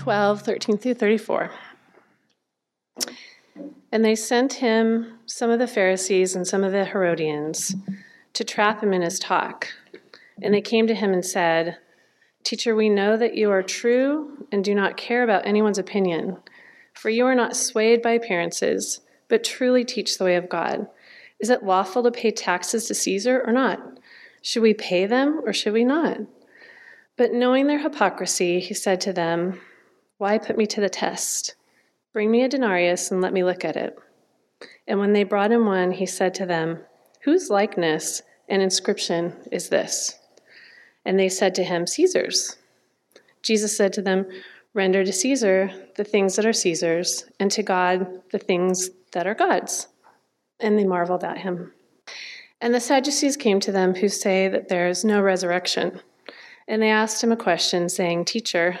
12, 13 through 34. And they sent him some of the Pharisees and some of the Herodians to trap him in his talk. And they came to him and said, Teacher, we know that you are true and do not care about anyone's opinion, for you are not swayed by appearances, but truly teach the way of God. Is it lawful to pay taxes to Caesar or not? Should we pay them or should we not? But knowing their hypocrisy, he said to them, Why put me to the test? Bring me a denarius and let me look at it. And when they brought him one, he said to them, Whose likeness and inscription is this? And they said to him, Caesar's. Jesus said to them, Render to Caesar the things that are Caesar's, and to God the things that are God's. And they marveled at him. And the Sadducees came to them who say that there is no resurrection. And they asked him a question, saying, Teacher,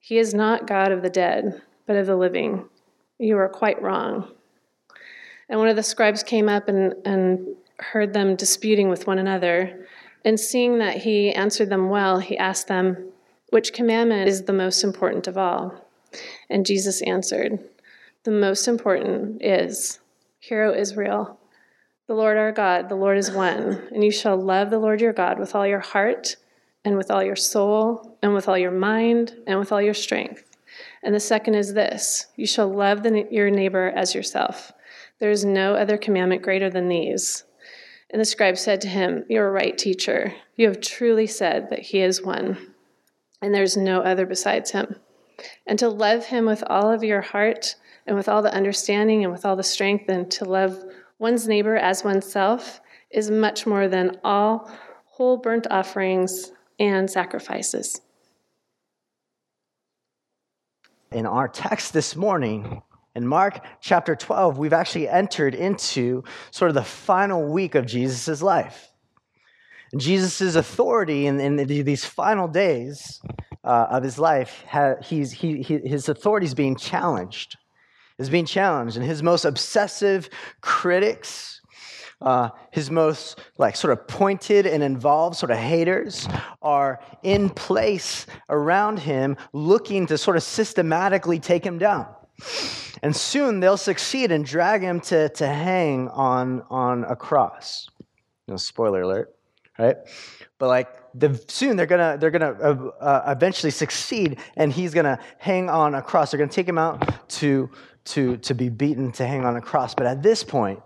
He is not God of the dead, but of the living. You are quite wrong. And one of the scribes came up and, and heard them disputing with one another. And seeing that he answered them well, he asked them, Which commandment is the most important of all? And Jesus answered, The most important is, Hear, O Israel, the Lord our God, the Lord is one, and you shall love the Lord your God with all your heart, and with all your soul, and with all your mind, and with all your strength. And the second is this you shall love the, your neighbor as yourself. There is no other commandment greater than these. And the scribe said to him, You are right, teacher. You have truly said that he is one, and there is no other besides him. And to love him with all of your heart, and with all the understanding, and with all the strength, and to love one's neighbor as oneself is much more than all whole burnt offerings and sacrifices. In our text this morning, in Mark chapter 12, we've actually entered into sort of the final week of Jesus' life. Jesus' authority in, in, these final days uh, of his life, he's, he, he, his authority is being challenged. Is being challenged. And his most obsessive critics, uh, his most like sort of pointed and involved sort of haters are in place around him looking to sort of systematically take him down. And soon they'll succeed and drag him to, to hang on, on a cross. No spoiler alert, right? But like the, soon they're gonna they're gonna uh, uh, eventually succeed, and he's gonna hang on a cross. They're gonna take him out to to to be beaten to hang on a cross. But at this point,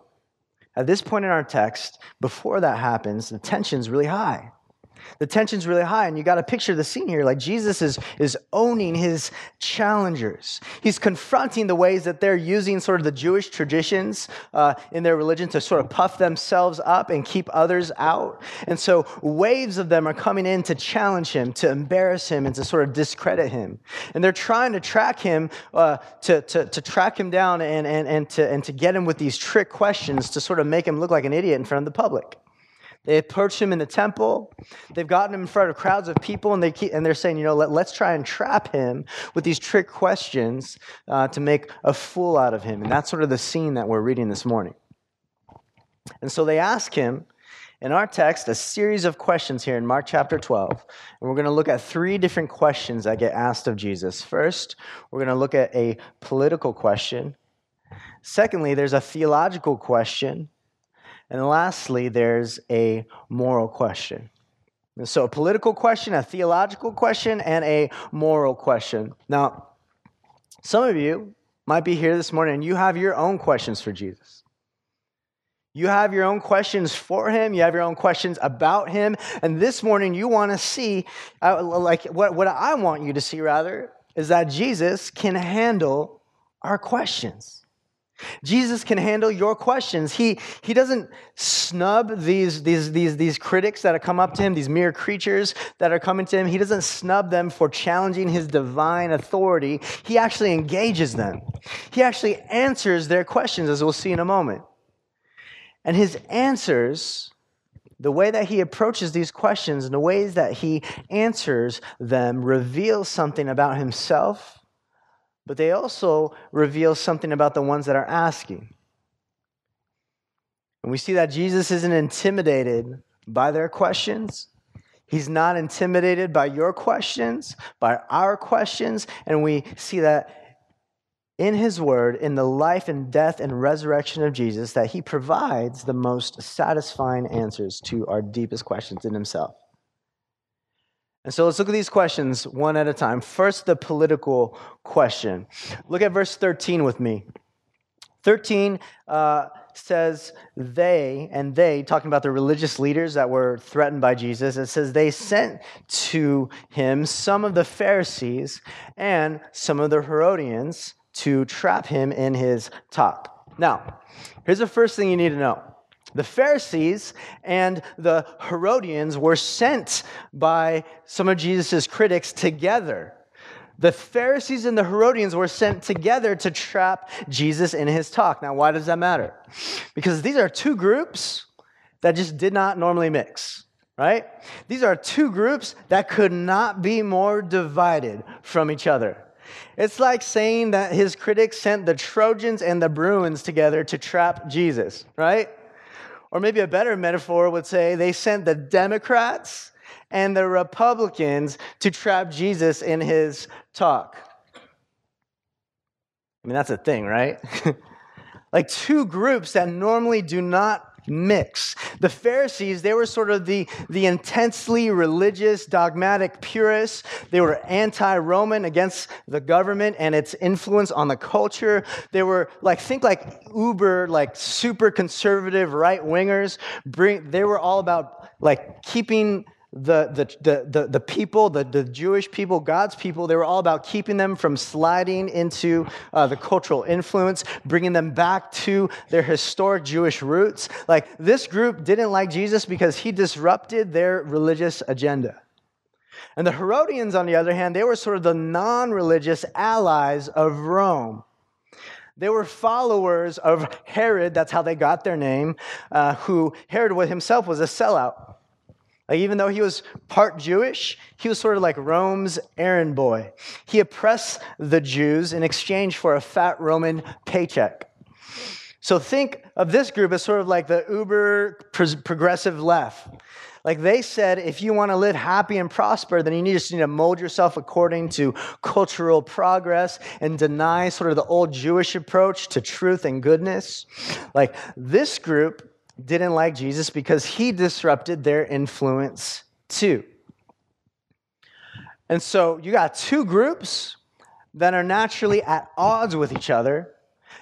at this point in our text, before that happens, the tension's really high. The tension's really high, and you got to picture the scene here. Like Jesus is, is owning his challengers. He's confronting the ways that they're using sort of the Jewish traditions uh, in their religion to sort of puff themselves up and keep others out. And so waves of them are coming in to challenge him, to embarrass him, and to sort of discredit him. And they're trying to track him, uh, to, to, to track him down and, and, and, to, and to get him with these trick questions to sort of make him look like an idiot in front of the public. They approach him in the temple. They've gotten him in front of crowds of people, and, they keep, and they're saying, you know, let, us try and trap him with these trick questions uh, to make a fool out of him. And that's sort of the scene that we're reading this morning. And so they ask him, in our text, a series of questions here in Mark chapter 12. And we're going to look at three different questions that get asked of Jesus. First, we're going to look at a political question. Secondly, there's a theological question. And lastly, there's a moral question. And so, a political question, a theological question, and a moral question. Now, Some of you might be here this morning and you have your own questions for Jesus. You have your own questions for him. You have your own questions about him. And this morning, you want to see, uh, like, what, what I want you to see, rather, is that Jesus can handle our questions. Jesus can handle your questions. He, he doesn't snub these, these, these, these critics that have come up to him, these mere creatures that are coming to him. He doesn't snub them for challenging his divine authority. He actually engages them. He actually answers their questions, as we'll see in a moment. And his answers, the way that he approaches these questions and the ways that he answers them, reveal something about himself but they also reveal something about the ones that are asking. And we see that Jesus isn't intimidated by their questions. He's not intimidated by your questions, by our questions. And we see that in his word, in the life and death and resurrection of Jesus, that he provides the most satisfying answers to our deepest questions in himself. And so let's look at these questions one at a time. First, the political question. Look at verse 13 with me. 13 uh, says, They, and they, talking about the religious leaders that were threatened by Jesus, it says, They sent to him some of the Pharisees and some of the Herodians to trap him in his talk. Now, here's the first thing you need to know the Pharisees and the Herodians were sent by some of Jesus' critics together. The Pharisees and the Herodians were sent together to trap Jesus in his talk. Now, why does that matter? Because these are two groups that just did not normally mix, right? These are two groups that could not be more divided from each other. It's like saying that his critics sent the Trojans and the Bruins together to trap Jesus, right? Or maybe a better metaphor would say they sent the Democrats and the Republicans to trap Jesus in his talk. I mean, that's a thing, right? like two groups that normally do not mix. The Pharisees, they were sort of the, the intensely religious, dogmatic purists. They were anti Roman against the government and its influence on the culture. They were like, think like uber, like super conservative right wingers. They were all about like keeping the, the, the, the, people, the, the Jewish people, God's people, they were all about keeping them from sliding into uh, the cultural influence, bringing them back to their historic Jewish roots. Like this group didn't like Jesus because he disrupted their religious agenda. And the Herodians, on the other hand, they were sort of the non religious allies of Rome. They were followers of Herod, that's how they got their name, uh, who Herod himself was a sellout. Like, even though he was part Jewish, he was sort of like Rome's errand boy. He oppressed the Jews in exchange for a fat Roman paycheck. So think of this group as sort of like the uber progressive left. Like they said, if you want to live happy and prosper, then you just need to mold yourself according to cultural progress and deny sort of the old Jewish approach to truth and goodness. Like this group didn't like Jesus because he disrupted their influence too. And so you got two groups that are naturally at odds with each other,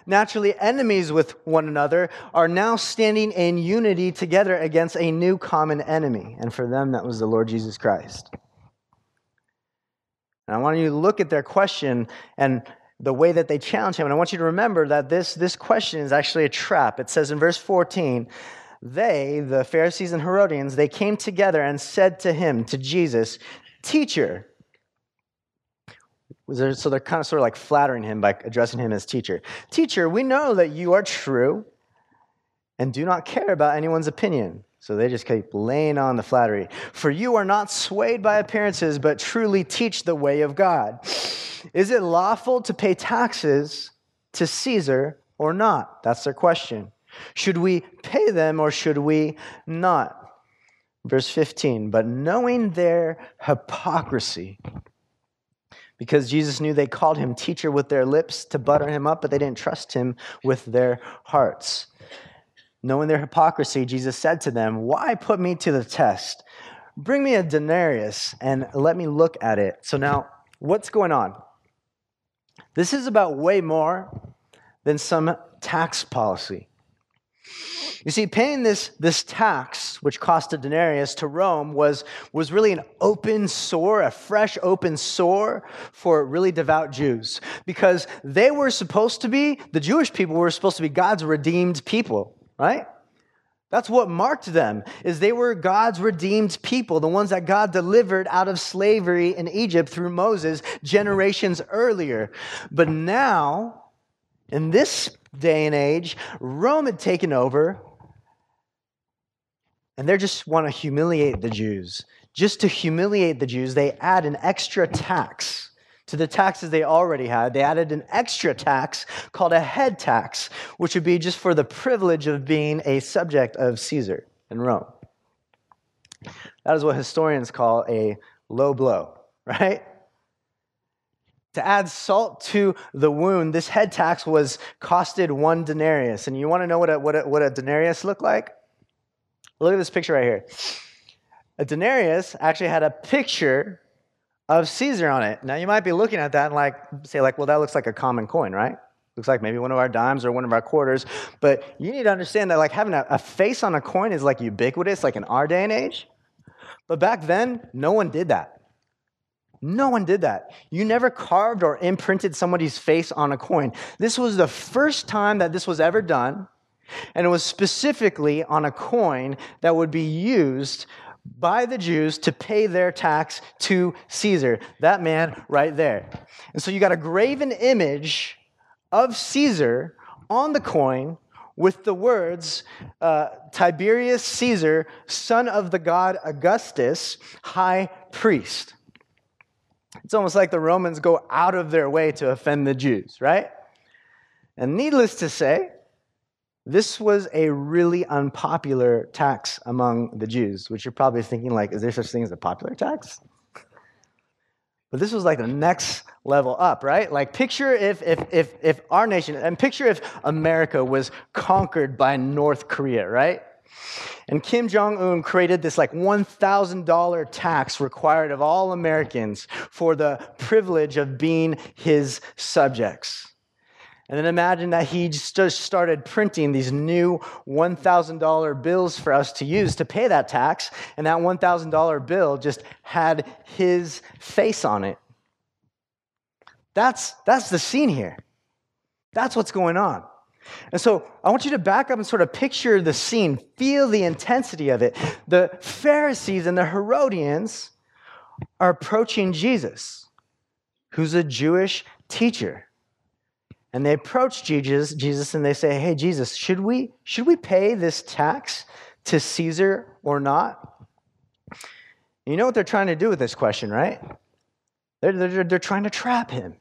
naturally enemies with one another, are now standing in unity together against a new common enemy. And for them, that was the Lord Jesus Christ. And I want you to look at their question and the way that they challenge him. And I want you to remember that this, this question is actually a trap. It says in verse 14, they, the Pharisees and Herodians, they came together and said to him, to Jesus, Teacher. So they're kind of sort of like flattering him by addressing him as teacher. Teacher, we know that you are true and do not care about anyone's opinion. So they just keep laying on the flattery. For you are not swayed by appearances, but truly teach the way of God. Is it lawful to pay taxes to Caesar or not? That's their question. Should we pay them or should we not? Verse 15, but knowing their hypocrisy, because Jesus knew they called him teacher with their lips to butter him up, but they didn't trust him with their hearts. Knowing their hypocrisy, Jesus said to them, Why put me to the test? Bring me a denarius and let me look at it. So now, what's going on? This is about way more than some tax policy. You see, paying this, this tax, which cost a denarius to Rome, was, was really an open sore, a fresh open sore for really devout Jews. Because they were supposed to be, the Jewish people were supposed to be God's redeemed people, right? That's what marked them, is they were God's redeemed people, the ones that God delivered out of slavery in Egypt through Moses generations earlier. But now, in this day and age, Rome had taken over and they just want to humiliate the Jews. Just to humiliate the Jews, they add an extra tax to the taxes they already had. They added an extra tax called a head tax, which would be just for the privilege of being a subject of Caesar in Rome. That is what historians call a low blow, right? To add salt to the wound, this head tax was costed one denarius. And you want to know what a, what a, what a denarius looked like? Look at this picture right here. A denarius actually had a picture of Caesar on it. Now you might be looking at that and like say like, well, that looks like a common coin, right? Looks like maybe one of our dimes or one of our quarters. But you need to understand that like having a, a face on a coin is like ubiquitous, like in our day and age. But back then, no one did that. No one did that. You never carved or imprinted somebody's face on a coin. This was the first time that this was ever done. And it was specifically on a coin that would be used by the Jews to pay their tax to Caesar, that man right there. And so you got a graven image of Caesar on the coin with the words uh, Tiberius Caesar, son of the god Augustus, high priest. It's almost like the Romans go out of their way to offend the Jews, right? And needless to say, this was a really unpopular tax among the Jews, which you're probably thinking, like, is there such thing as a popular tax? But this was like the next level up, right? Like, picture if, if, if, if our nation, and picture if America was conquered by North Korea, right? And Kim Jong un created this like $1,000 tax required of all Americans for the privilege of being his subjects. And then imagine that he just started printing these new $1,000 bills for us to use to pay that tax. And that $1,000 bill just had his face on it. That's, that's the scene here. That's what's going on. And so I want you to back up and sort of picture the scene, feel the intensity of it. The Pharisees and the Herodians are approaching Jesus, who's a Jewish teacher. And they approach Jesus, Jesus and they say, Hey, Jesus, should we, should we pay this tax to Caesar or not? You know what they're trying to do with this question, right? They're, they're, they're trying to trap him.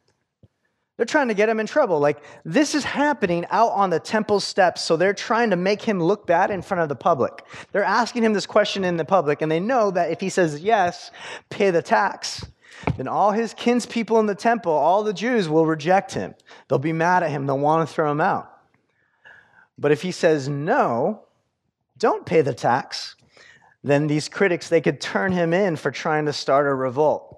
They're trying to get him in trouble. Like, this is happening out on the temple steps, so they're trying to make him look bad in front of the public. They're asking him this question in the public, and they know that if he says yes, pay the tax, then all his kinspeople in the temple, all the Jews, will reject him. They'll be mad at him. They'll want to throw him out. But if he says no, don't pay the tax, then these critics, they could turn him in for trying to start a revolt.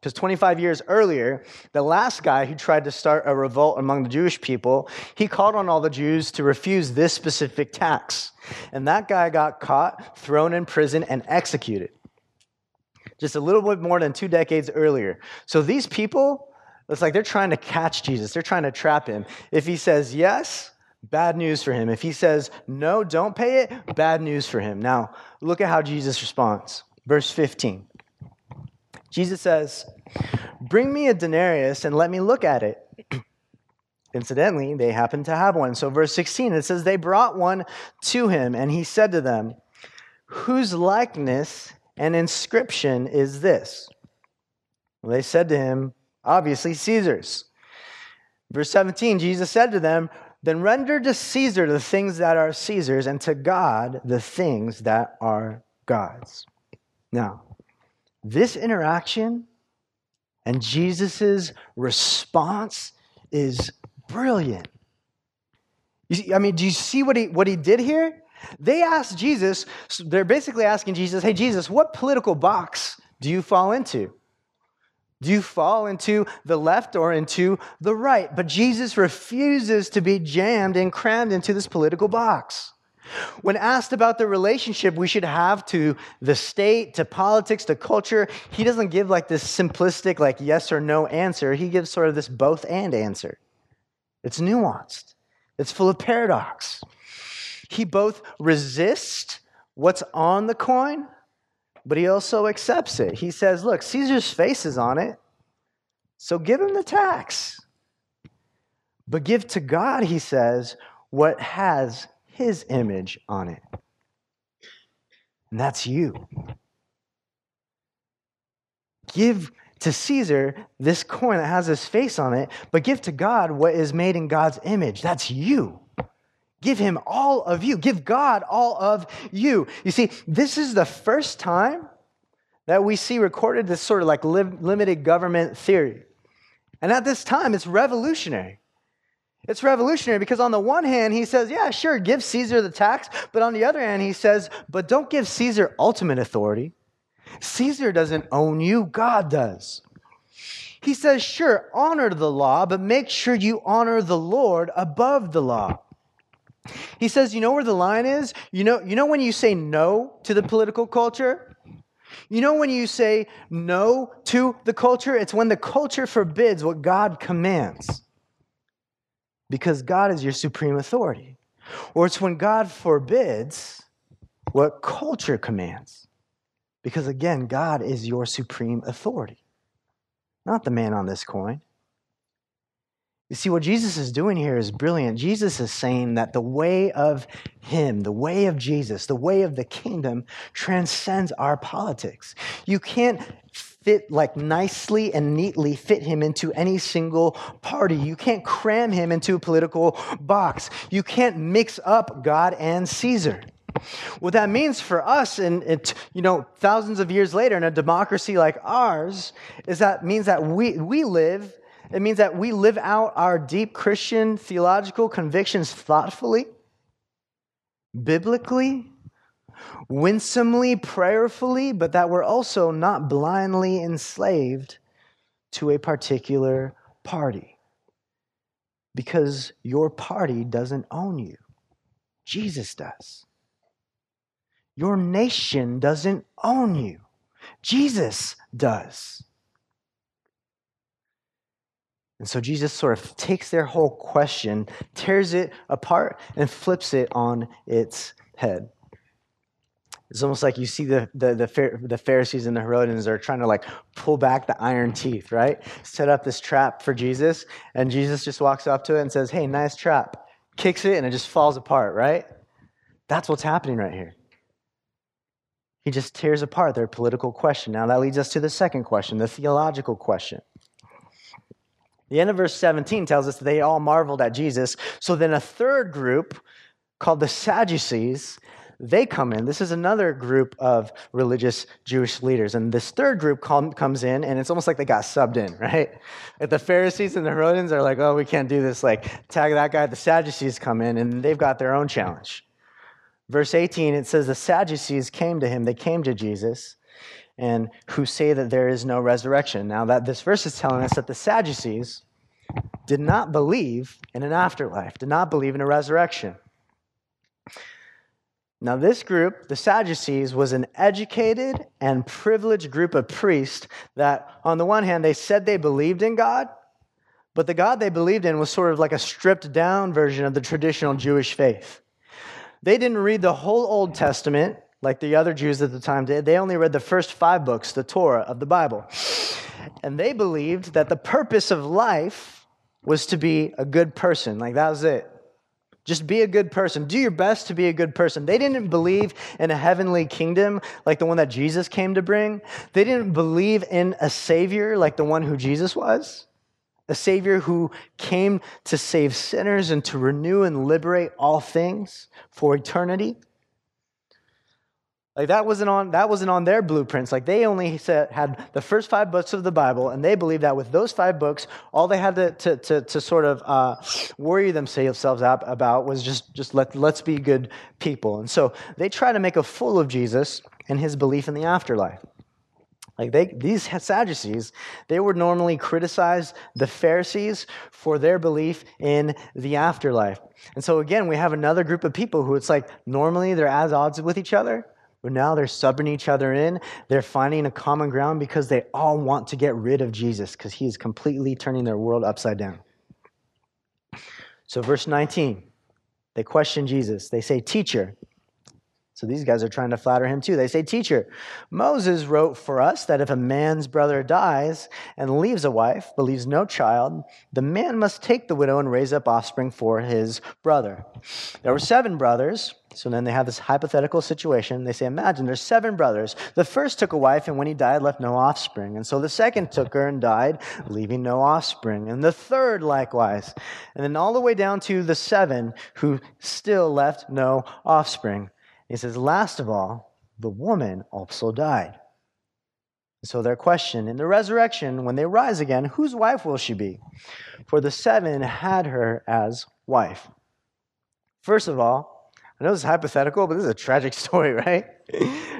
Because 25 years earlier, the last guy who tried to start a revolt among the Jewish people, he called on all the Jews to refuse this specific tax. And that guy got caught, thrown in prison, and executed just a little bit more than two decades earlier. So these people, it's like they're trying to catch Jesus, they're trying to trap him. If he says yes, bad news for him. If he says no, don't pay it, bad news for him. Now, look at how Jesus responds. Verse 15. Jesus says, Bring me a denarius and let me look at it. Incidentally, they happened to have one. So, verse 16, it says, They brought one to him, and he said to them, Whose likeness and inscription is this? Well, they said to him, Obviously, Caesar's. Verse 17, Jesus said to them, Then render to Caesar the things that are Caesar's, and to God the things that are God's. Now, this interaction and Jesus' response is brilliant. See, I mean, do you see what he, what he did here? They asked Jesus, they're basically asking Jesus, hey, Jesus, what political box do you fall into? Do you fall into the left or into the right? But Jesus refuses to be jammed and crammed into this political box. When asked about the relationship we should have to the state, to politics, to culture, he doesn't give like this simplistic, like yes or no answer. He gives sort of this both and answer. It's nuanced, it's full of paradox. He both resists what's on the coin, but he also accepts it. He says, Look, Caesar's face is on it, so give him the tax. But give to God, he says, what has his image on it. And that's you. Give to Caesar this coin that has his face on it, but give to God what is made in God's image. That's you. Give him all of you. Give God all of you. You see, this is the first time that we see recorded this sort of like limited government theory. And at this time, it's revolutionary. It's revolutionary because, on the one hand, he says, Yeah, sure, give Caesar the tax. But on the other hand, he says, But don't give Caesar ultimate authority. Caesar doesn't own you, God does. He says, Sure, honor the law, but make sure you honor the Lord above the law. He says, You know where the line is? You know, you know when you say no to the political culture? You know when you say no to the culture? It's when the culture forbids what God commands because God is your supreme authority. Or it's when God forbids what culture commands. Because again, God is your supreme authority, not the man on this coin. You see, what Jesus is doing here is brilliant. Jesus is saying that the way of Him, the way of Jesus, the way of the kingdom transcends our politics. You can't fit like nicely and neatly fit him into any single party. You can't cram him into a political box. You can't mix up God and Caesar. What that means for us, and you know, thousands of years later, in a democracy like ours, is that means that we we live it means that we live out our deep Christian theological convictions thoughtfully, biblically, winsomely, prayerfully, but that we're also not blindly enslaved to a particular party. Because your party doesn't own you, Jesus does. Your nation doesn't own you, Jesus does. And so Jesus sort of takes their whole question, tears it apart, and flips it on its head. It's almost like you see the, the, the, the, Pharisees and the Herodians are trying to like pull back the iron teeth, right? Set up this trap for Jesus, and Jesus just walks up to it and says, Hey, nice trap. Kicks it, and it just falls apart, right? That's what's happening right here. He just tears apart their political question. Now, that leads us to the second question, the theological question. The end of verse 17 tells us they all marveled at Jesus. So then a third group called the Sadducees, they come in. This is another group of religious Jewish leaders. And this third group come, comes in, and it's almost like they got subbed in, right? Like the Pharisees and the Herodians are like, oh, we can't do this. Like, tag that guy. The Sadducees come in, and they've got their own challenge. Verse 18, it says, The Sadducees came to him, they came to Jesus, and who say that there is no resurrection. Now, that this verse is telling us that the Sadducees did not believe in an afterlife, did not believe in a resurrection. Now, this group, the Sadducees, was an educated and privileged group of priests that, on the one hand, they said they believed in God, but the God they believed in was sort of like a stripped down version of the traditional Jewish faith. They didn't read the whole Old Testament like the other Jews at the time did. They only read the first five books, the Torah of the Bible. And they believed that the purpose of life was to be a good person. Like that was it. Just be a good person. Do your best to be a good person. They didn't believe in a heavenly kingdom like the one that Jesus came to bring. They didn't believe in a savior like the one who Jesus was. A savior who came to save sinners and to renew and liberate all things for eternity. Like that wasn't on that wasn't on their blueprints. Like they only said, had the first five books of the Bible, and they believed that with those five books, all they had to to, to, to sort of uh, worry themselves out about was just just let let's be good people. And so they try to make a fool of Jesus and his belief in the afterlife. Like they, these Sadducees, they would normally criticize the Pharisees for their belief in the afterlife. And so again, we have another group of people who it's like normally they're at odds with each other, but now they're subbing each other in. They're finding a common ground because they all want to get rid of Jesus because he is completely turning their world upside down. So, verse 19, they question Jesus. They say, Teacher, so these guys are trying to flatter him too. They say, Teacher, Moses wrote for us that if a man's brother dies and leaves a wife, but leaves no child, the man must take the widow and raise up offspring for his brother. There were seven brothers. So then they have this hypothetical situation. They say, Imagine there's seven brothers. The first took a wife, and when he died, left no offspring. And so the second took her and died, leaving no offspring. And the third likewise. And then all the way down to the seven who still left no offspring. He says, Last of all, the woman also died. So their question in the resurrection, when they rise again, whose wife will she be? For the seven had her as wife. First of all, I know this is hypothetical, but this is a tragic story, right?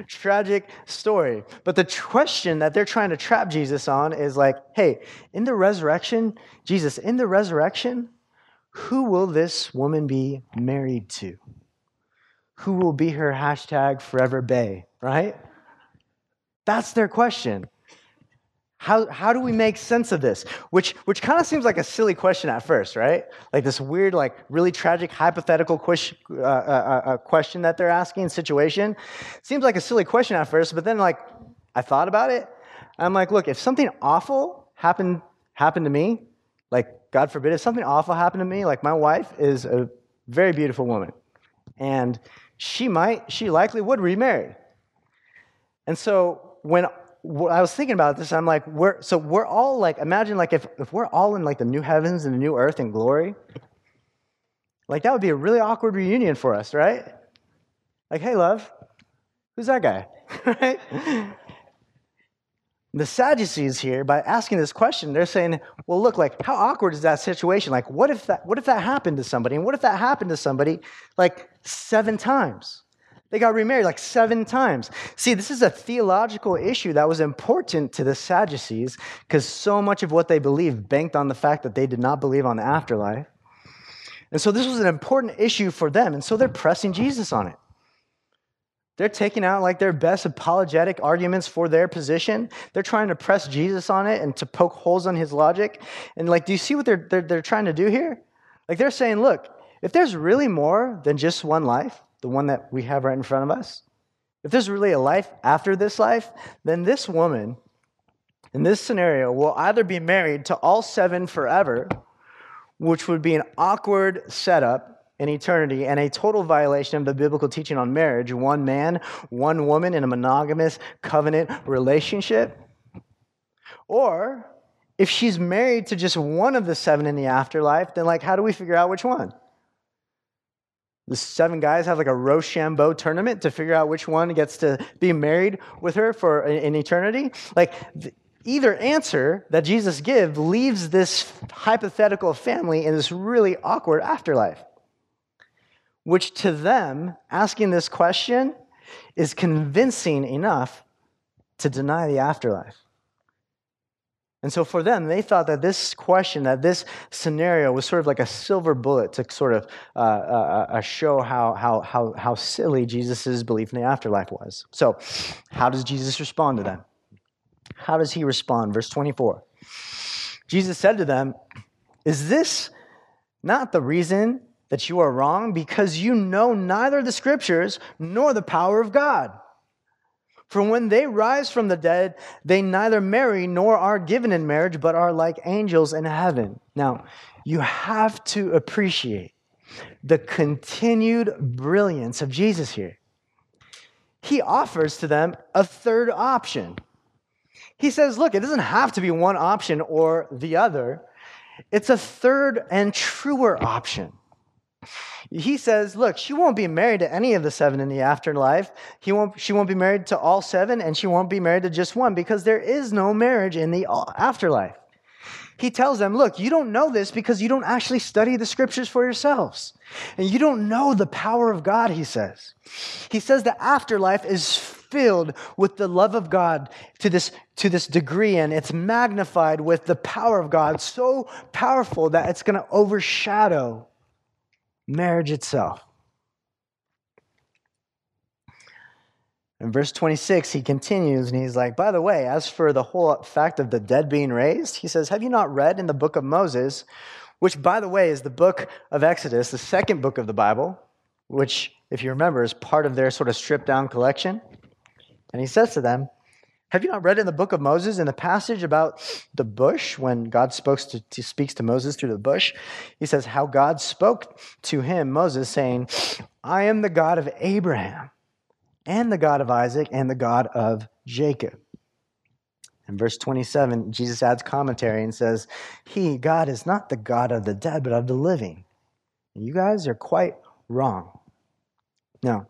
tragic story. But the question that they're trying to trap Jesus on is like, hey, in the resurrection, Jesus, in the resurrection, who will this woman be married to? who will be her hashtag forever bay, right? That's their question. How, how do we make sense of this? Which, which kind of seems like a silly question at first, right? Like this weird, like really tragic hypothetical question, uh, uh, uh, question that they're asking, situation. Seems like a silly question at first, but then like I thought about it. I'm like, look, if something awful happened happened to me, like God forbid, if something awful happened to me, like my wife is a very beautiful woman, and she might, she likely would remarry. And so when I was thinking about this, I'm like, we're, so we're all like, imagine like if, if we're all in like the new heavens and the new earth in glory, like that would be a really awkward reunion for us, right? Like, hey, love, who's that guy? right? The Sadducees here, by asking this question, they're saying, well, look, like, how awkward is that situation? Like, what if that, what if that happened to somebody? And what if that happened to somebody like seven times? They got remarried like seven times. See, this is a theological issue that was important to the Sadducees because so much of what they believed banked on the fact that they did not believe on the afterlife. And so this was an important issue for them. And so they're pressing Jesus on it. They're taking out like their best apologetic arguments for their position. They're trying to press Jesus on it and to poke holes on his logic. And like, do you see what they're, they're, they're trying to do here? Like they're saying, look, if there's really more than just one life, the one that we have right in front of us, if there's really a life after this life, then this woman in this scenario will either be married to all seven forever, which would be an awkward setup in eternity and a total violation of the biblical teaching on marriage one man, one woman in a monogamous covenant relationship. Or if she's married to just one of the seven in the afterlife, then like how do we figure out which one? The seven guys have like a Rochambeau tournament to figure out which one gets to be married with her for an eternity. Like either answer that Jesus gives leaves this hypothetical family in this really awkward afterlife which to them, asking this question is convincing enough to deny the afterlife. And so for them, they thought that this question, that this scenario was sort of like a silver bullet to sort of uh, uh, uh, show how, how, how, how silly Jesus' belief in the afterlife was. So, how does Jesus respond to them? How does he respond? Verse 24. Jesus said to them, Is this not the reason that you are wrong because you know neither the scriptures nor the power of God. For when they rise from the dead, they neither marry nor are given in marriage, but are like angels in heaven. Now, you have to appreciate the continued brilliance of Jesus here. He offers to them a third option. He says, Look, it doesn't have to be one option or the other, it's a third and truer option. He says, look, she won't be married to any of the seven in the afterlife. He won't, she won't be married to all seven, and she won't be married to just one because there is no marriage in the uh, afterlife. He tells them, look, you don't know this because you don't actually study the scriptures for yourselves. And you don't know the power of God, he says. He says the afterlife is filled with the love of God to this, to this degree, and it's magnified with the power of God, so powerful that it's going to overshadow marriage itself. In verse 26, he continues and he's like, By the way, as for the whole fact of the dead being raised, he says, Have you not read in the book of Moses, which, by the way, is the book of Exodus, the second book of the Bible, which, if you remember, is part of their sort of stripped down collection? And he says to them, Have you not read in the book of Moses in the passage about the bush when God spoke to, to, speaks to Moses through the bush? He says, How God spoke to him, Moses, saying, I am the God of Abraham and the God of Isaac and the God of Jacob. In verse 27, Jesus adds commentary and says, He, God, is not the God of the dead, but of the living. You guys are quite wrong. Now,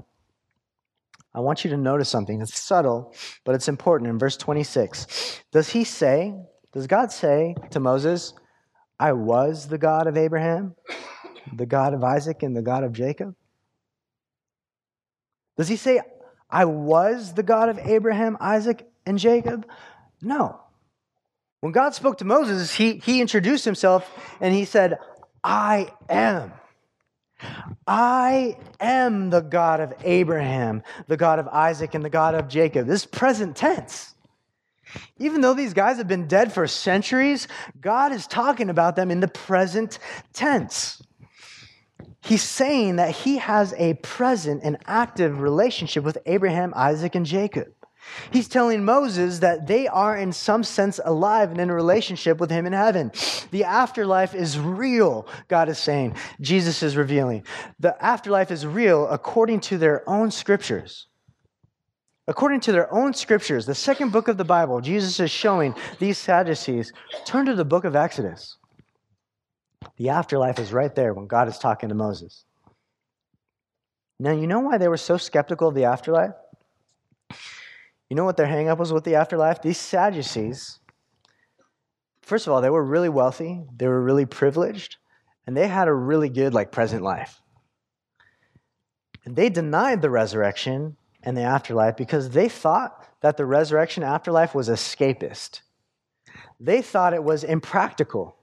I want you to notice something. It's subtle, but it's important. In verse 26, does he say, does God say to Moses, I was the God of Abraham, the God of Isaac, and the God of Jacob? Does he say, I was the God of Abraham, Isaac, and Jacob? No. When God spoke to Moses, he, he introduced himself and he said, I am. I am the God of Abraham, the God of Isaac, and the God of Jacob. This present tense. Even though these guys have been dead for centuries, God is talking about them in the present tense. He's saying that he has a present and active relationship with Abraham, Isaac, and Jacob. He's telling Moses that they are, in some sense, alive and in a relationship with him in heaven. The afterlife is real, God is saying. Jesus is revealing. The afterlife is real according to their own scriptures. According to their own scriptures, the second book of the Bible, Jesus is showing these Sadducees turn to the book of Exodus. The afterlife is right there when God is talking to Moses. Now, you know why they were so skeptical of the afterlife? You know what their hangup was with the afterlife? These Sadducees, first of all, they were really wealthy, they were really privileged, and they had a really good, like, present life. And they denied the resurrection and the afterlife because they thought that the resurrection afterlife was escapist. They thought it was impractical.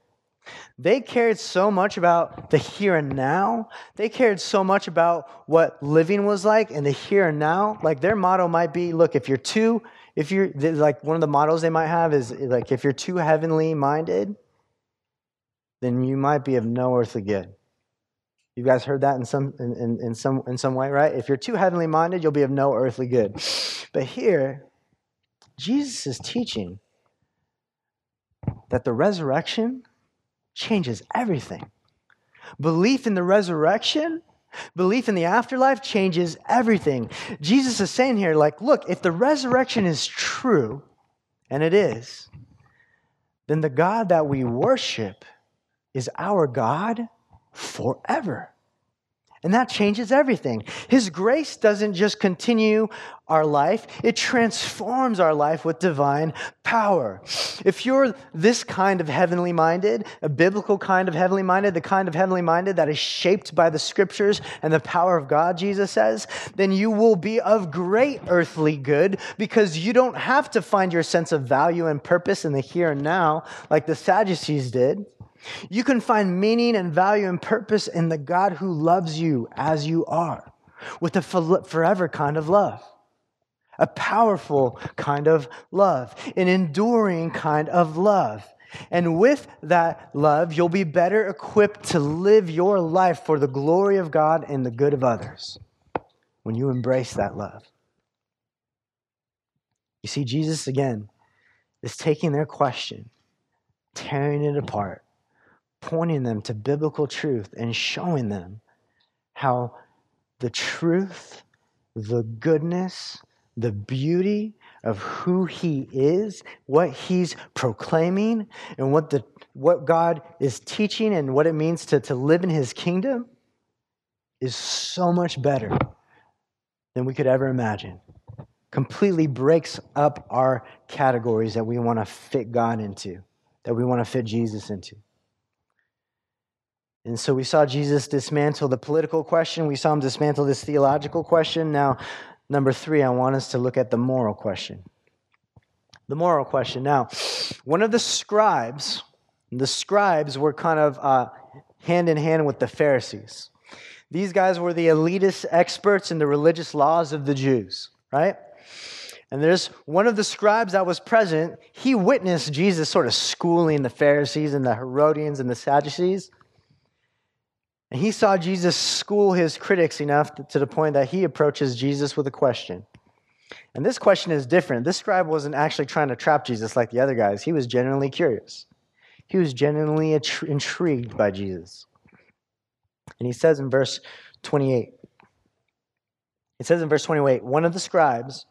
They cared so much about the here and now. They cared so much about what living was like in the here and now. Like their motto might be look, if you're too, if you're like one of the mottos they might have is like, if you're too heavenly minded, then you might be of no earthly good. You guys heard that in some, in, in, in, some, in some way, right? If you're too heavenly minded, you'll be of no earthly good. But here, Jesus is teaching that the resurrection changes everything. Belief in the resurrection, belief in the afterlife changes everything. Jesus is saying here, like, look, if the resurrection is true, and it is, then the God that we worship is our God forever. And that changes everything. His grace doesn't just continue our life, it transforms our life with divine power. If you're this kind of heavenly minded, a biblical kind of heavenly minded, the kind of heavenly minded that is shaped by the scriptures and the power of God, Jesus says, then you will be of great earthly good because you don't have to find your sense of value and purpose in the here and now like the Sadducees did. You can find meaning and value and purpose in the God who loves you as you are, with a forever kind of love, a powerful kind of love, an enduring kind of love. And with that love, you'll be better equipped to live your life for the glory of God and the good of others when you embrace that love. You see, Jesus, again, is taking their question, tearing it apart, pointing them to biblical truth and showing them how the truth, the goodness, the beauty of who he is, what he's proclaiming, and what, the, what God is teaching and what it means to, to live in his kingdom is so much better than we could ever imagine. Completely breaks up our categories that we want to fit God into, that we want to fit Jesus into. And so we saw Jesus dismantle the political question. We saw him dismantle this theological question. Now, number three, I want us to look at the moral question. The moral question. Now, one of the scribes, the scribes were kind of uh, hand in hand with the Pharisees. These guys were the elitist experts in the religious laws of the Jews, right? And there's one of the scribes that was present. He witnessed Jesus sort of schooling the Pharisees and the Herodians and the Sadducees. And he saw Jesus school his critics enough to the point that he approaches Jesus with a question. And this question is different. This scribe wasn't actually trying to trap Jesus like the other guys, he was genuinely curious. He was genuinely intrigued by Jesus. And he says in verse 28, it says in verse 28, one of the scribes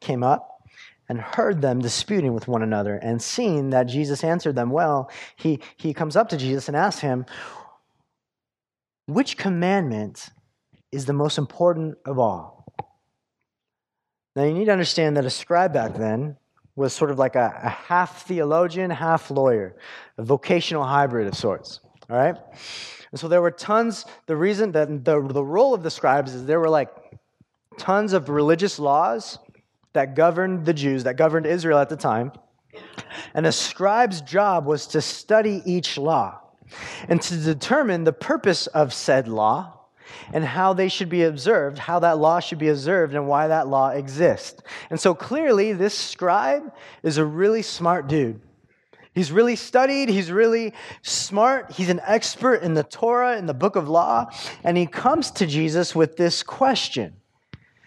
came up and heard them disputing with one another. And seeing that Jesus answered them well, he, he comes up to Jesus and asks him, Which commandment is the most important of all? Now, you need to understand that a scribe back then was sort of like a, a half theologian, half lawyer, a vocational hybrid of sorts. All right? And so there were tons, the reason that the, the role of the scribes is there were like tons of religious laws that governed the Jews, that governed Israel at the time. And a scribe's job was to study each law and to determine the purpose of said law and how they should be observed, how that law should be observed, and why that law exists. And so clearly, this scribe is a really smart dude. He's really studied, he's really smart, he's an expert in the Torah, in the book of law, and he comes to Jesus with this question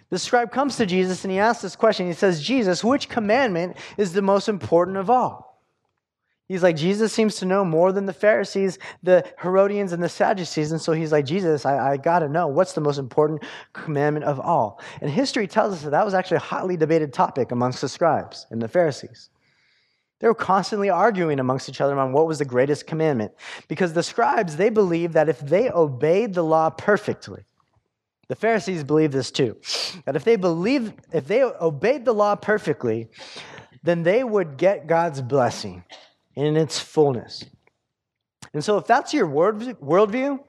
the scribe comes to Jesus and he asks this question. He says, Jesus, which commandment is the most important of all? He's like, Jesus seems to know more than the Pharisees, the Herodians, and the Sadducees. And so he's like, Jesus, I, I got to know what's the most important commandment of all. And history tells us that that was actually a hotly debated topic amongst the scribes and the Pharisees. They were constantly arguing amongst each other on what was the greatest commandment. Because the scribes, they believed that if they obeyed the law perfectly, the Pharisees believed this too. That if they believed, if they obeyed the law perfectly, then they would get God's blessing in its fullness. And so, if that's your worldview,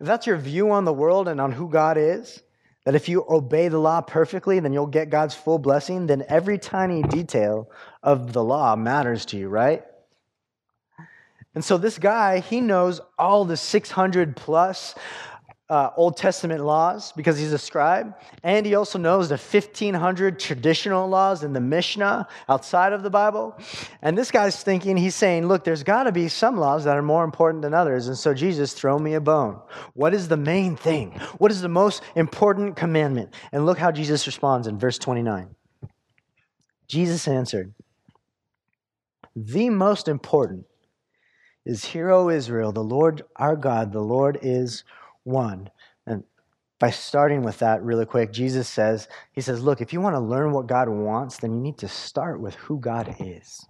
if that's your view on the world and on who God is, that if you obey the law perfectly, then you'll get God's full blessing, then every tiny detail of the law matters to you, right? And so, this guy, he knows all the 600 plus uh, Old Testament laws because he's a scribe, and he also knows the 1500 traditional laws in the Mishnah outside of the Bible. And this guy's thinking, he's saying, Look, there's got to be some laws that are more important than others. And so, Jesus, throw me a bone. What is the main thing? What is the most important commandment? And look how Jesus responds in verse 29. Jesus answered, The most important is, Hear, O Israel, the Lord our God, the Lord is one. And by starting with that really quick, Jesus says, He says, Look, if you want to learn what God wants, then you need to start with who God is.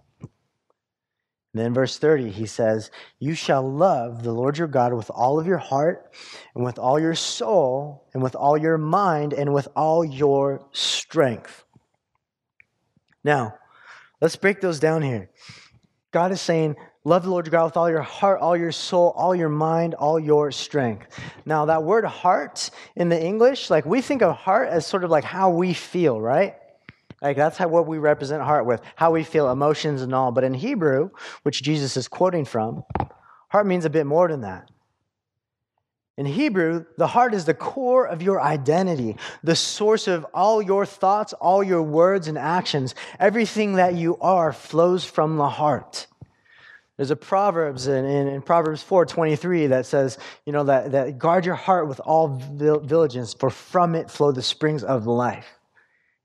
And then verse 30, he says, You shall love the Lord your God with all of your heart, and with all your soul, and with all your mind, and with all your strength. Now, let's break those down here. God is saying, Love the Lord your God with all your heart, all your soul, all your mind, all your strength. Now, that word heart in the English, like we think of heart as sort of like how we feel, right? Like that's how what we represent heart with, how we feel, emotions and all. But in Hebrew, which Jesus is quoting from, heart means a bit more than that. In Hebrew, the heart is the core of your identity, the source of all your thoughts, all your words and actions. Everything that you are flows from the heart. There's a Proverbs in, in, in Proverbs 4:23 that says, you know, that, that guard your heart with all diligence, for from it flow the springs of life.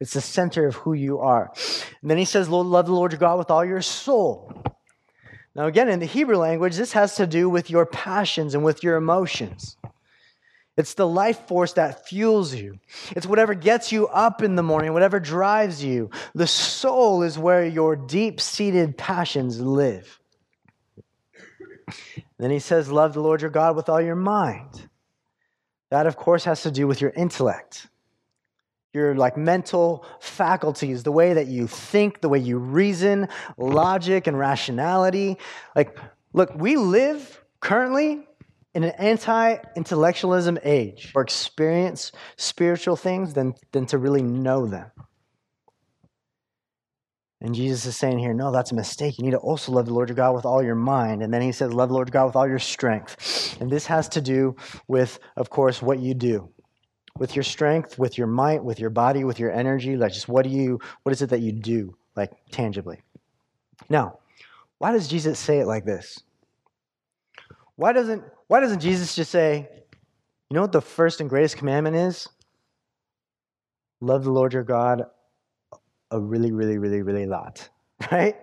It's the center of who you are. And then he says, love the Lord your God with all your soul. Now, again, in the Hebrew language, this has to do with your passions and with your emotions. It's the life force that fuels you. It's whatever gets you up in the morning, whatever drives you. The soul is where your deep seated passions live. Then he says, Love the Lord your God with all your mind. That, of course, has to do with your intellect, your like mental faculties, the way that you think, the way you reason, logic and rationality. Like, look, we live currently in an anti intellectualism age, or experience spiritual things than, than to really know them. And Jesus is saying here, no, that's a mistake. You need to also love the Lord your God with all your mind. And then he says, love the Lord your God with all your strength. And this has to do with, of course, what you do. With your strength, with your might, with your body, with your energy. Like just what do you what is it that you do, like tangibly? Now, why does Jesus say it like this? Why doesn't why doesn't Jesus just say, you know what the first and greatest commandment is? Love the Lord your God a really, really, really, really lot, right?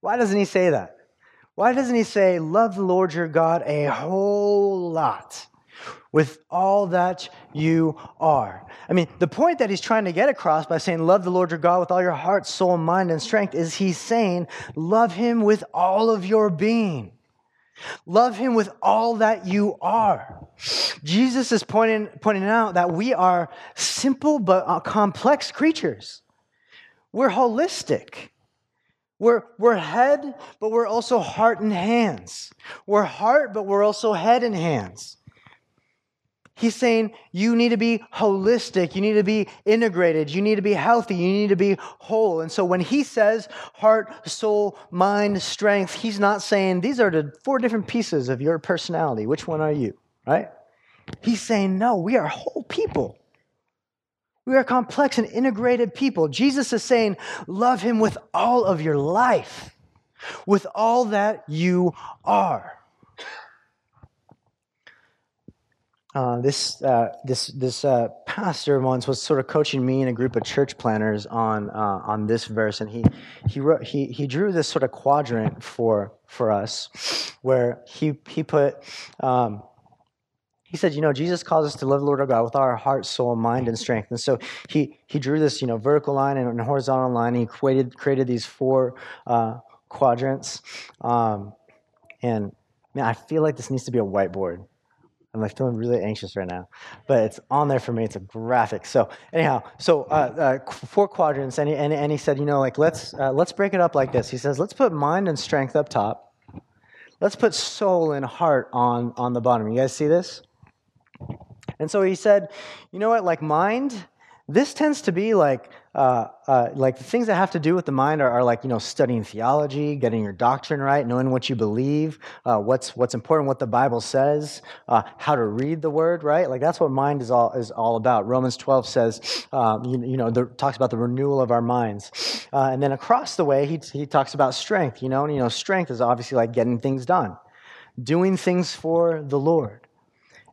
Why doesn't he say that? Why doesn't he say, Love the Lord your God a whole lot with all that you are? I mean, the point that he's trying to get across by saying, Love the Lord your God with all your heart, soul, mind, and strength is he's saying, Love him with all of your being. Love him with all that you are. Jesus is pointing, pointing out that we are simple but uh, complex creatures. We're holistic. We're, we're head, but we're also heart and hands. We're heart, but we're also head and hands. He's saying you need to be holistic, you need to be integrated, you need to be healthy, you need to be whole. And so when he says heart, soul, mind, strength, he's not saying these are the four different pieces of your personality. Which one are you? Right? He's saying no, we are whole people. We are complex and integrated people. Jesus is saying, love him with all of your life, with all that you are. Uh, this uh, this this uh, pastor once was sort of coaching me and a group of church planners on uh, on this verse, and he he wrote he he drew this sort of quadrant for for us, where he he put um, he said, you know, Jesus calls us to love the Lord our God with our heart, soul, mind, and strength. And so he he drew this, you know, vertical line and horizontal line. he created created these four uh, quadrants. Um, and man, I feel like this needs to be a whiteboard. I'm like feeling really anxious right now, but it's on there for me. It's a graphic. So anyhow, so uh, uh, four quadrants, and he, and, and he said, you know, like let's uh, let's break it up like this. He says, let's put mind and strength up top. Let's put soul and heart on on the bottom. You guys see this? And so he said, you know what, like mind, this tends to be like uh, uh, like the things that have to do with the mind are, are, like you know studying theology, getting your doctrine right, knowing what you believe, uh, what's what's important, what the Bible says, uh, how to read the Word, right? Like that's what mind is all is all about. Romans twelve says, um, you, you, know, the, talks about the renewal of our minds, uh, and then across the way he he talks about strength. You know, and you know strength is obviously like getting things done, doing things for the Lord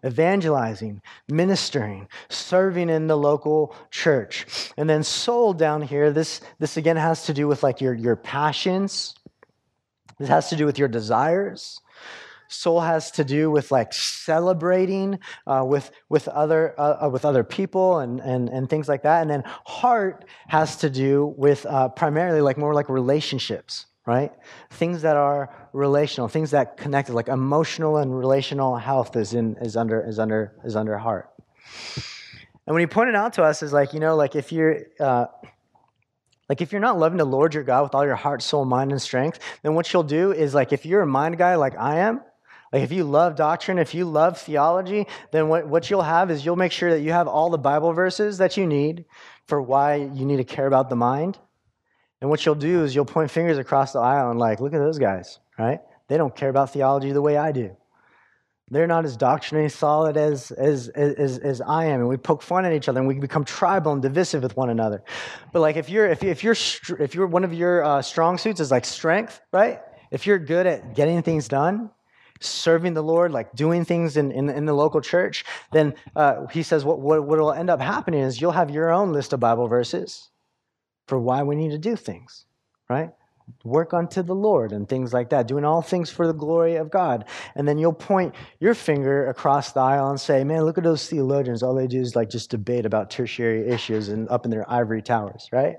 evangelizing, ministering, serving in the local church. And then soul down here, this, this again has to do with like your, your passions. This has to do with your desires. Soul has to do with like celebrating uh, with with other uh, uh with other people and, and and things like that. And then heart has to do with uh, primarily like more like relationships right? Things that are relational, things that connect, like emotional and relational health is in is under is under is under heart. And when he pointed out to us is like, you know, like if you're uh, like if you're not loving the Lord your God with all your heart, soul, mind, and strength, then what you'll do is like if you're a mind guy like I am, like if you love doctrine, if you love theology, then what, what you'll have is you'll make sure that you have all the Bible verses that you need for why you need to care about the mind. And what you'll do is you'll point fingers across the aisle and, like, look at those guys, right? They don't care about theology the way I do. They're not as doctrinally solid as, as, as, as I am. And we poke fun at each other and we become tribal and divisive with one another. But, like, if you're, if, if you're, if you're one of your uh, strong suits is like strength, right? If you're good at getting things done, serving the Lord, like doing things in, in, in the local church, then uh, he says what, what will end up happening is you'll have your own list of Bible verses for why we need to do things, right? Work unto the Lord and things like that, doing all things for the glory of God. And then you'll point your finger across the aisle and say, man, look at those theologians. All they do is like just debate about tertiary issues and up in their ivory towers, right?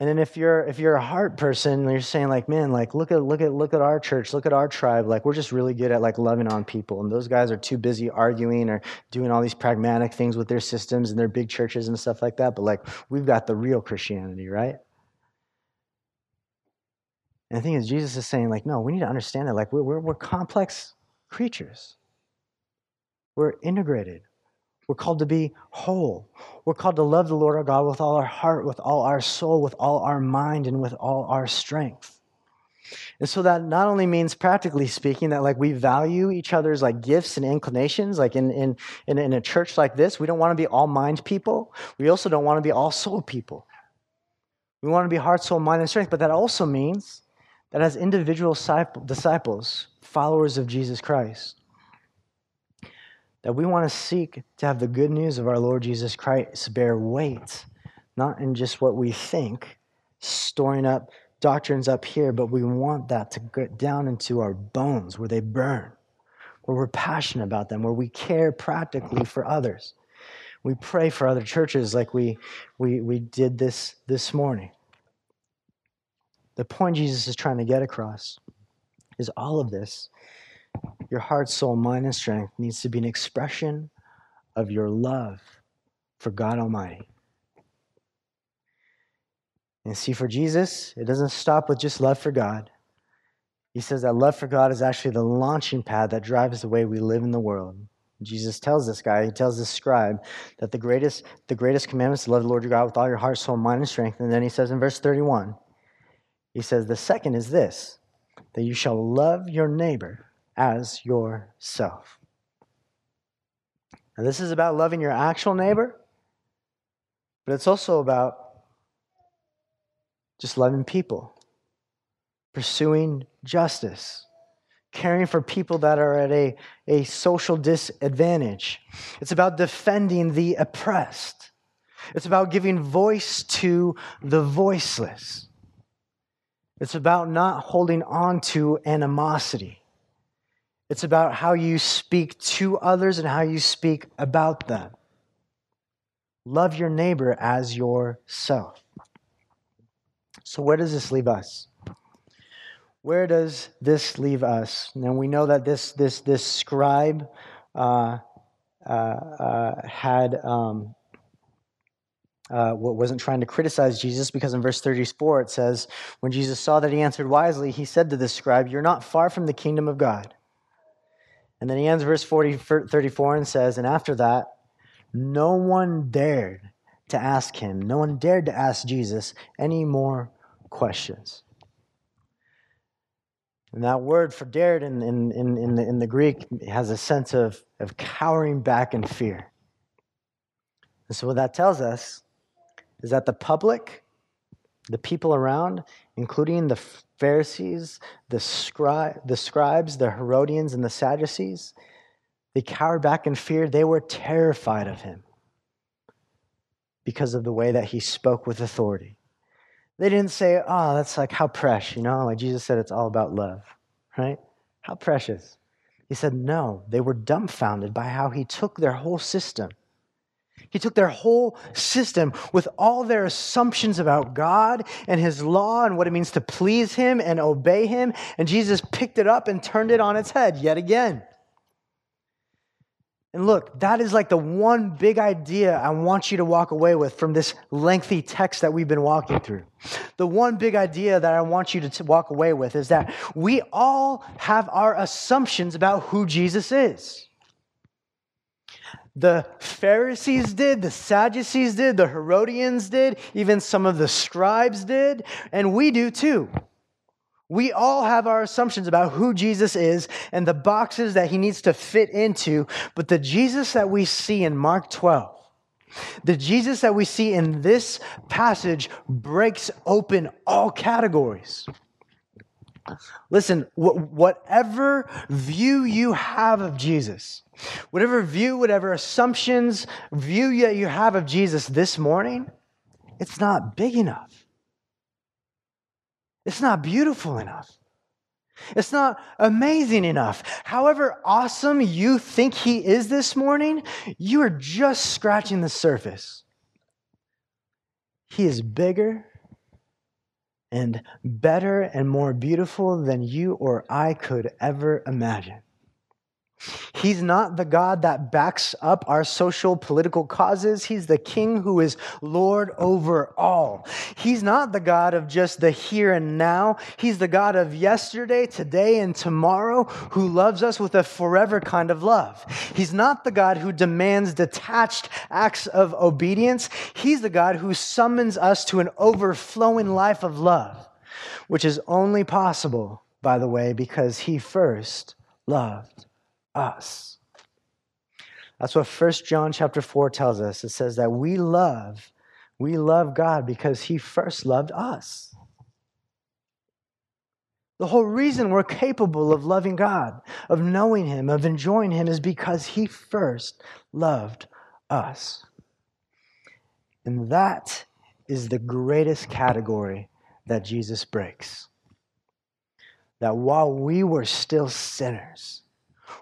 And then if you're if you're a heart person, you're saying like, man, like look at look at look at our church, look at our tribe. Like we're just really good at like loving on people, and those guys are too busy arguing or doing all these pragmatic things with their systems and their big churches and stuff like that. But like we've got the real Christianity, right? And the thing is, Jesus is saying like, no, we need to understand that like we're we're, we're complex creatures. We're integrated. We're called to be whole. We're called to love the Lord our God with all our heart, with all our soul, with all our mind, and with all our strength. And so that not only means practically speaking that like we value each other's like gifts and inclinations, like in, in, in, in a church like this, we don't want to be all mind people. We also don't want to be all soul people. We want to be heart, soul, mind, and strength. But that also means that as individual disciples, followers of Jesus Christ, that we want to seek to have the good news of our Lord Jesus Christ bear weight, not in just what we think, storing up doctrines up here, but we want that to get down into our bones where they burn, where we're passionate about them, where we care practically for others. We pray for other churches like we, we, we did this this morning. The point Jesus is trying to get across is all of this your heart, soul, mind, and strength needs to be an expression of your love for God Almighty. And see, for Jesus, it doesn't stop with just love for God. He says that love for God is actually the launching pad that drives the way we live in the world. Jesus tells this guy, he tells this scribe, that the greatest, the greatest commandment is to love the Lord your God with all your heart, soul, mind, and strength. And then he says in verse 31, he says, the second is this, that you shall love your neighbor as yourself. And this is about loving your actual neighbor, but it's also about just loving people, pursuing justice, caring for people that are at a, a social disadvantage. It's about defending the oppressed. It's about giving voice to the voiceless. It's about not holding on to animosity. It's about how you speak to others and how you speak about them. Love your neighbor as yourself. So, where does this leave us? Where does this leave us? Now we know that this this this scribe uh, uh, uh, had um, uh, wasn't trying to criticize Jesus because in verse 34 it says, When Jesus saw that he answered wisely, he said to the scribe, You're not far from the kingdom of God. And then he ends verse 40, 34 and says, And after that, no one dared to ask him, no one dared to ask Jesus any more questions. And that word for dared in, in, in, in, the, in the Greek has a sense of, of cowering back in fear. And so, what that tells us is that the public, the people around, including the Pharisees, the, scri- the scribes, the Herodians, and the Sadducees, they cowered back in fear. They were terrified of him because of the way that he spoke with authority. They didn't say, oh, that's like how precious, you know, like Jesus said, it's all about love, right? How precious. He said, no, they were dumbfounded by how he took their whole system he took their whole system with all their assumptions about God and His law and what it means to please Him and obey Him, and Jesus picked it up and turned it on its head yet again. And look, that is like the one big idea I want you to walk away with from this lengthy text that we've been walking through. The one big idea that I want you to walk away with is that we all have our assumptions about who Jesus is. The Pharisees did, the Sadducees did, the Herodians did, even some of the scribes did, and we do too. We all have our assumptions about who Jesus is and the boxes that he needs to fit into, but the Jesus that we see in Mark 12, the Jesus that we see in this passage breaks open all categories. Listen, whatever view you have of Jesus, whatever view, whatever assumptions, view that you have of Jesus this morning, it's not big enough. It's not beautiful enough. It's not amazing enough. However awesome you think he is this morning, you are just scratching the surface. He is bigger and better and more beautiful than you or I could ever imagine. He's not the God that backs up our social political causes. He's the king who is Lord over all. He's not the God of just the here and now. He's the God of yesterday, today, and tomorrow who loves us with a forever kind of love. He's not the God who demands detached acts of obedience. He's the God who summons us to an overflowing life of love, which is only possible, by the way, because he first loved us. That's what 1 John chapter 4 tells us. It says that we love, we love God because he first loved us. The whole reason we're capable of loving God, of knowing him, of enjoying him is because he first loved us. And that is the greatest category that Jesus breaks. That while we were still sinners,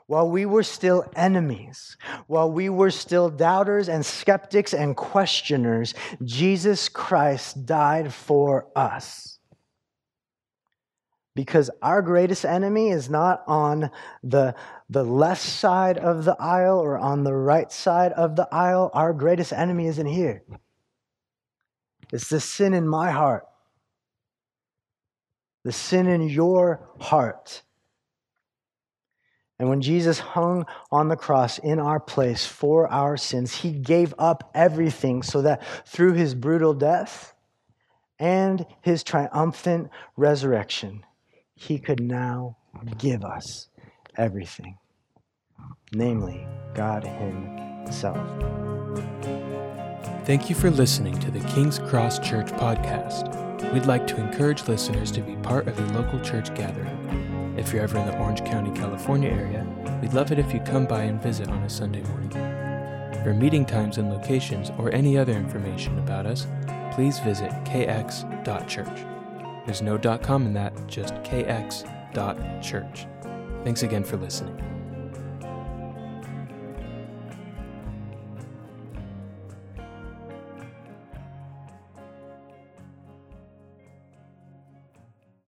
while we were still enemies, while we were still doubters and skeptics and questioners, Jesus Christ died for us. Because our greatest enemy is not on the, the left side of the aisle or on the right side of the aisle. Our greatest enemy isn't here. It's the sin in my heart, the sin in your heart and when Jesus hung on the cross in our place for our sins, he gave up everything so that through his brutal death and his triumphant resurrection, he could now give us everything, namely God Himself. Thank you for listening to the King's Cross Church podcast. We'd like to encourage listeners to be part of a local church gathering. If you're ever in the Orange County, California area, we'd love it if you come by and visit on a Sunday morning. For meeting times and locations or any other information about us, please visit kx.church. There's no .com in that, just kx.church. Thanks again for listening.